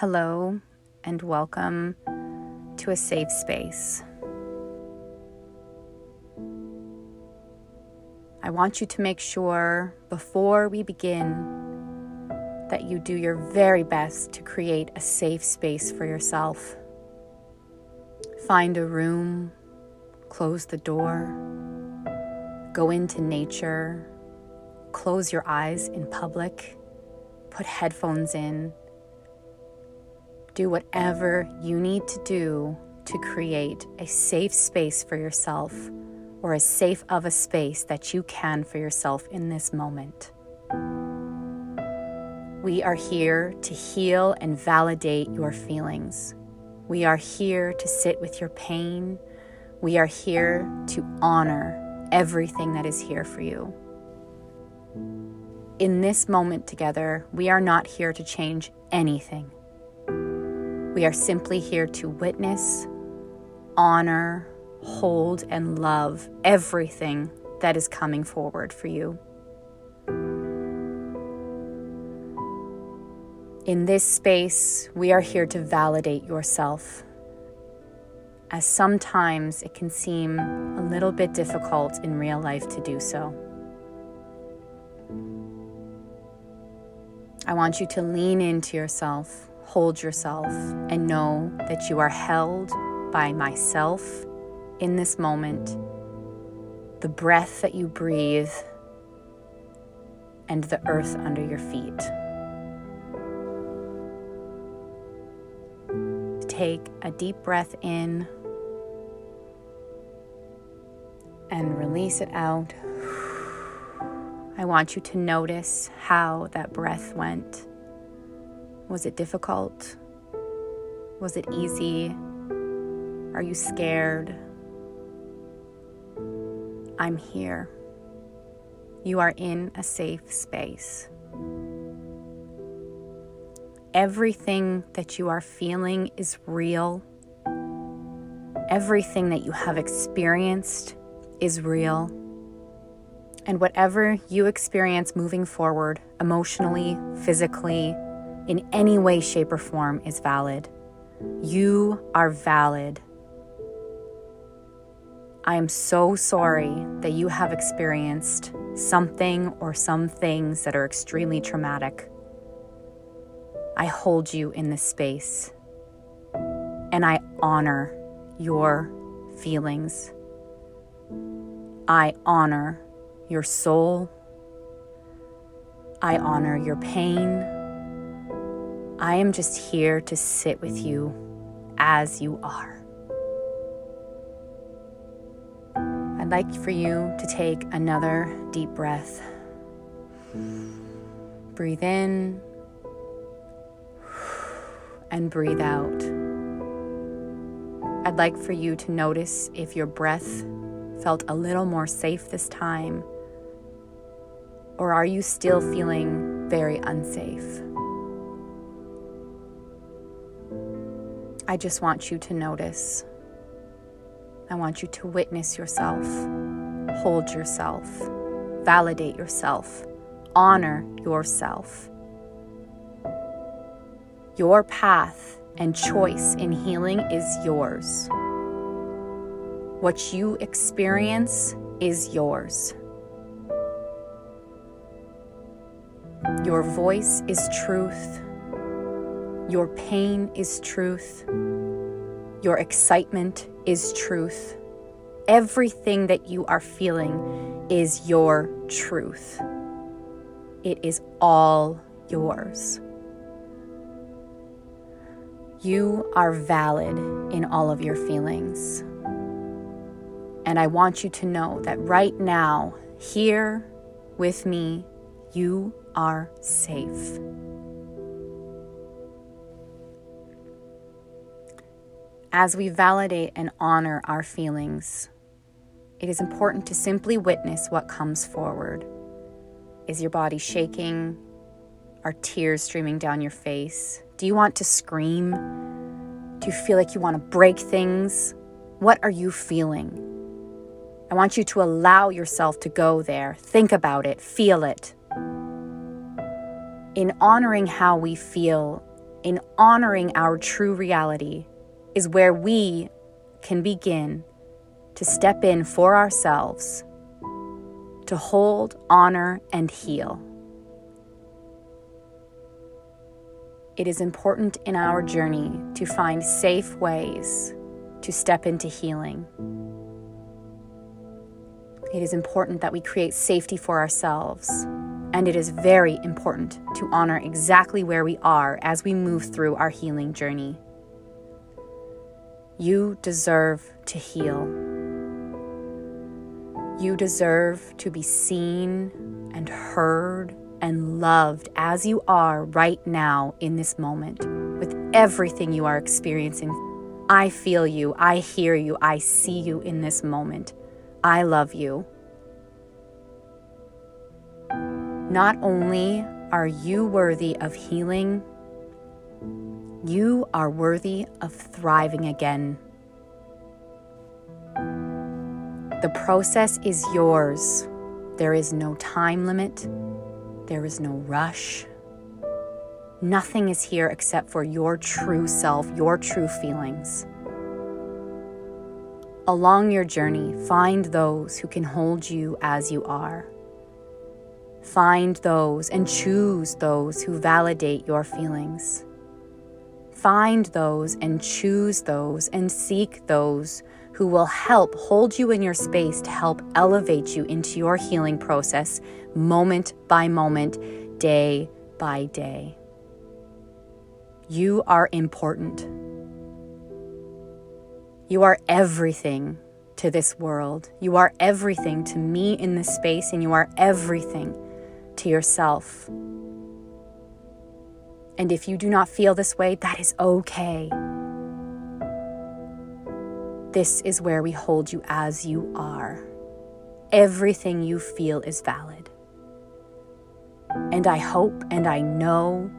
Hello, and welcome to a safe space. I want you to make sure before we begin that you do your very best to create a safe space for yourself. Find a room, close the door, go into nature, close your eyes in public, put headphones in. Do whatever you need to do to create a safe space for yourself or as safe of a space that you can for yourself in this moment. We are here to heal and validate your feelings. We are here to sit with your pain. We are here to honor everything that is here for you. In this moment together, we are not here to change anything. We are simply here to witness, honor, hold, and love everything that is coming forward for you. In this space, we are here to validate yourself, as sometimes it can seem a little bit difficult in real life to do so. I want you to lean into yourself, hold yourself, and know that you are held by myself in this moment, the breath that you breathe, and the earth under your feet. Take a deep breath in and release it out. I want you to notice how that breath went. Was it difficult? Was it easy? Are you scared? I'm here. You are in a safe space. Everything that you are feeling is real. Everything that you have experienced is real. And whatever you experience moving forward, emotionally, physically, in any way, shape, or form, is valid. You are valid. I am so sorry that you have experienced something or some things that are extremely traumatic. I hold you in this space and I honor your feelings. I honor your soul. I honor your pain. I am just here to sit with you as you are. I'd like for you to take another deep breath. Breathe in and breathe out. I'd like for you to notice if your breath felt a little more safe this time, or are you still feeling very unsafe? I just want you to notice. I want you to witness yourself, hold yourself, validate yourself, honor yourself. Your path and choice in healing is yours. What you experience is yours. Your voice is truth. Your pain is truth. Your excitement is truth. Everything that you are feeling is your truth. It is all yours. You are valid in all of your feelings. And I want you to know that right now, here with me, you are safe. As we validate and honor our feelings, it is important to simply witness what comes forward. Is your body shaking? Are tears streaming down your face? Do you want to scream? Do you feel like you want to break things? What are you feeling? I want you to allow yourself to go there. Think about it, feel it. In honoring how we feel in honoring our true reality, is where we can begin to step in for ourselves, to hold, honor, and heal. It is important in our journey to find safe ways to step into healing. It is important that we create safety for ourselves. And it is very important to honor exactly where we are as we move through our healing journey. You deserve to heal. You deserve to be seen and heard and loved as you are right now in this moment with everything you are experiencing. I feel you. I hear you. I see you in this moment. I love you. Not only are you worthy of healing, you are worthy of thriving again. The process is yours. There is no time limit. There is no rush. Nothing is here except for your true self, your true feelings. Along your journey, find those who can hold you as you are. Find those and choose those who validate your feelings. Find those and choose those and seek those who will help hold you in your space to help elevate you into your healing process moment by moment, day by day. You are important. You are everything to this world. You are everything to me in this space, and you are everything to yourself. And if you do not feel this way, that is okay. This is where we hold you as you are. Everything you feel is valid. And I hope and I know,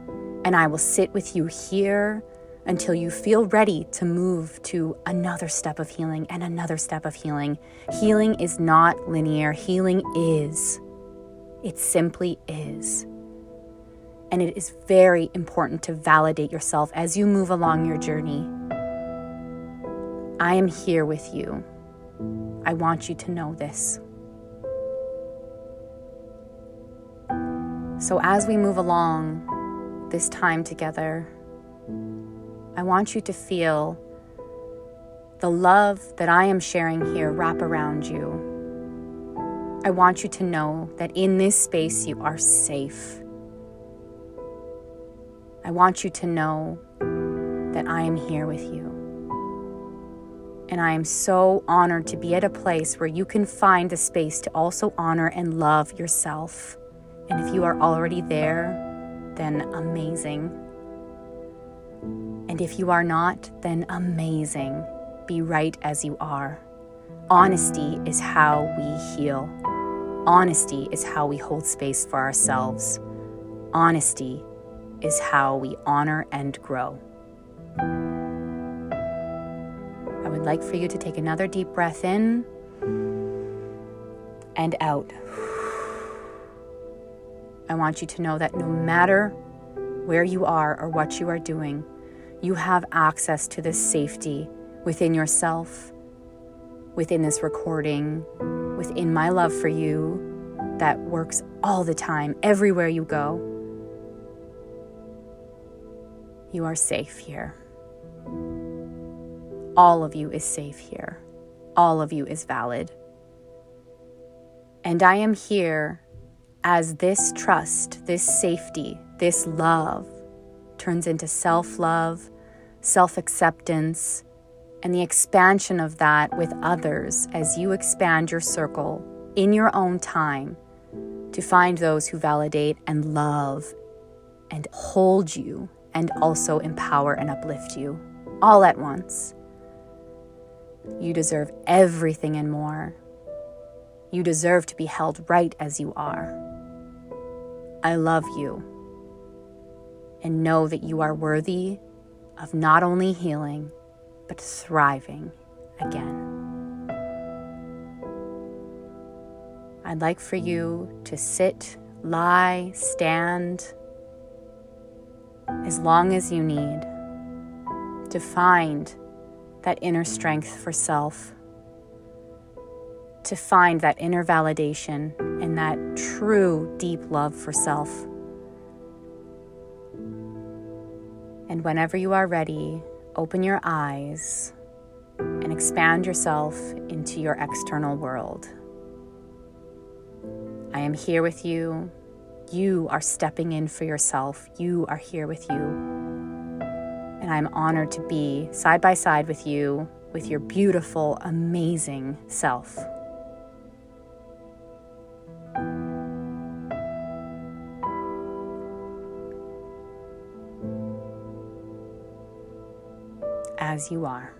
and I will sit with you here until you feel ready to move to another step of healing and another step of healing. Healing is not linear, healing is. It simply is. And it is very important to validate yourself as you move along your journey. I am here with you. I want you to know this. So, as we move along this time together, I want you to feel the love that I am sharing here wrap around you I want you to know that in this space you are safe. I want you to know that I am here with you. And I am so honored to be at a place where you can find the space to also honor and love yourself. And if you are already there, then amazing. And if you are not, then amazing. Be right as you are. Honesty is how we heal. Honesty is how we hold space for ourselves. Honesty is how we honor and grow. I would like for you to take another deep breath in and out. I want you to know that no matter where you are or what you are doing, you have access to this safety within yourself, within this recording, within my love for you that works all the time, everywhere you go. You are safe here. All of you is safe here. All of you is valid. And I am here as this trust, this safety, this love turns into self love, self acceptance, and the expansion of that with others as you expand your circle in your own time to find those who validate and love and hold you and also empower and uplift you all at once. You deserve everything and more. You deserve to be held right as you are. I love you and know that you are worthy of not only healing but thriving again. I'd like for you to sit, lie, stand, as long as you need to find that inner strength for self, to find that inner validation and that true deep love for self. And whenever you are ready, open your eyes and expand yourself into your external world. I am here with you. You are stepping in for yourself. You are here with you. And I'm honored to be side by side with you, with your beautiful, amazing self. As you are.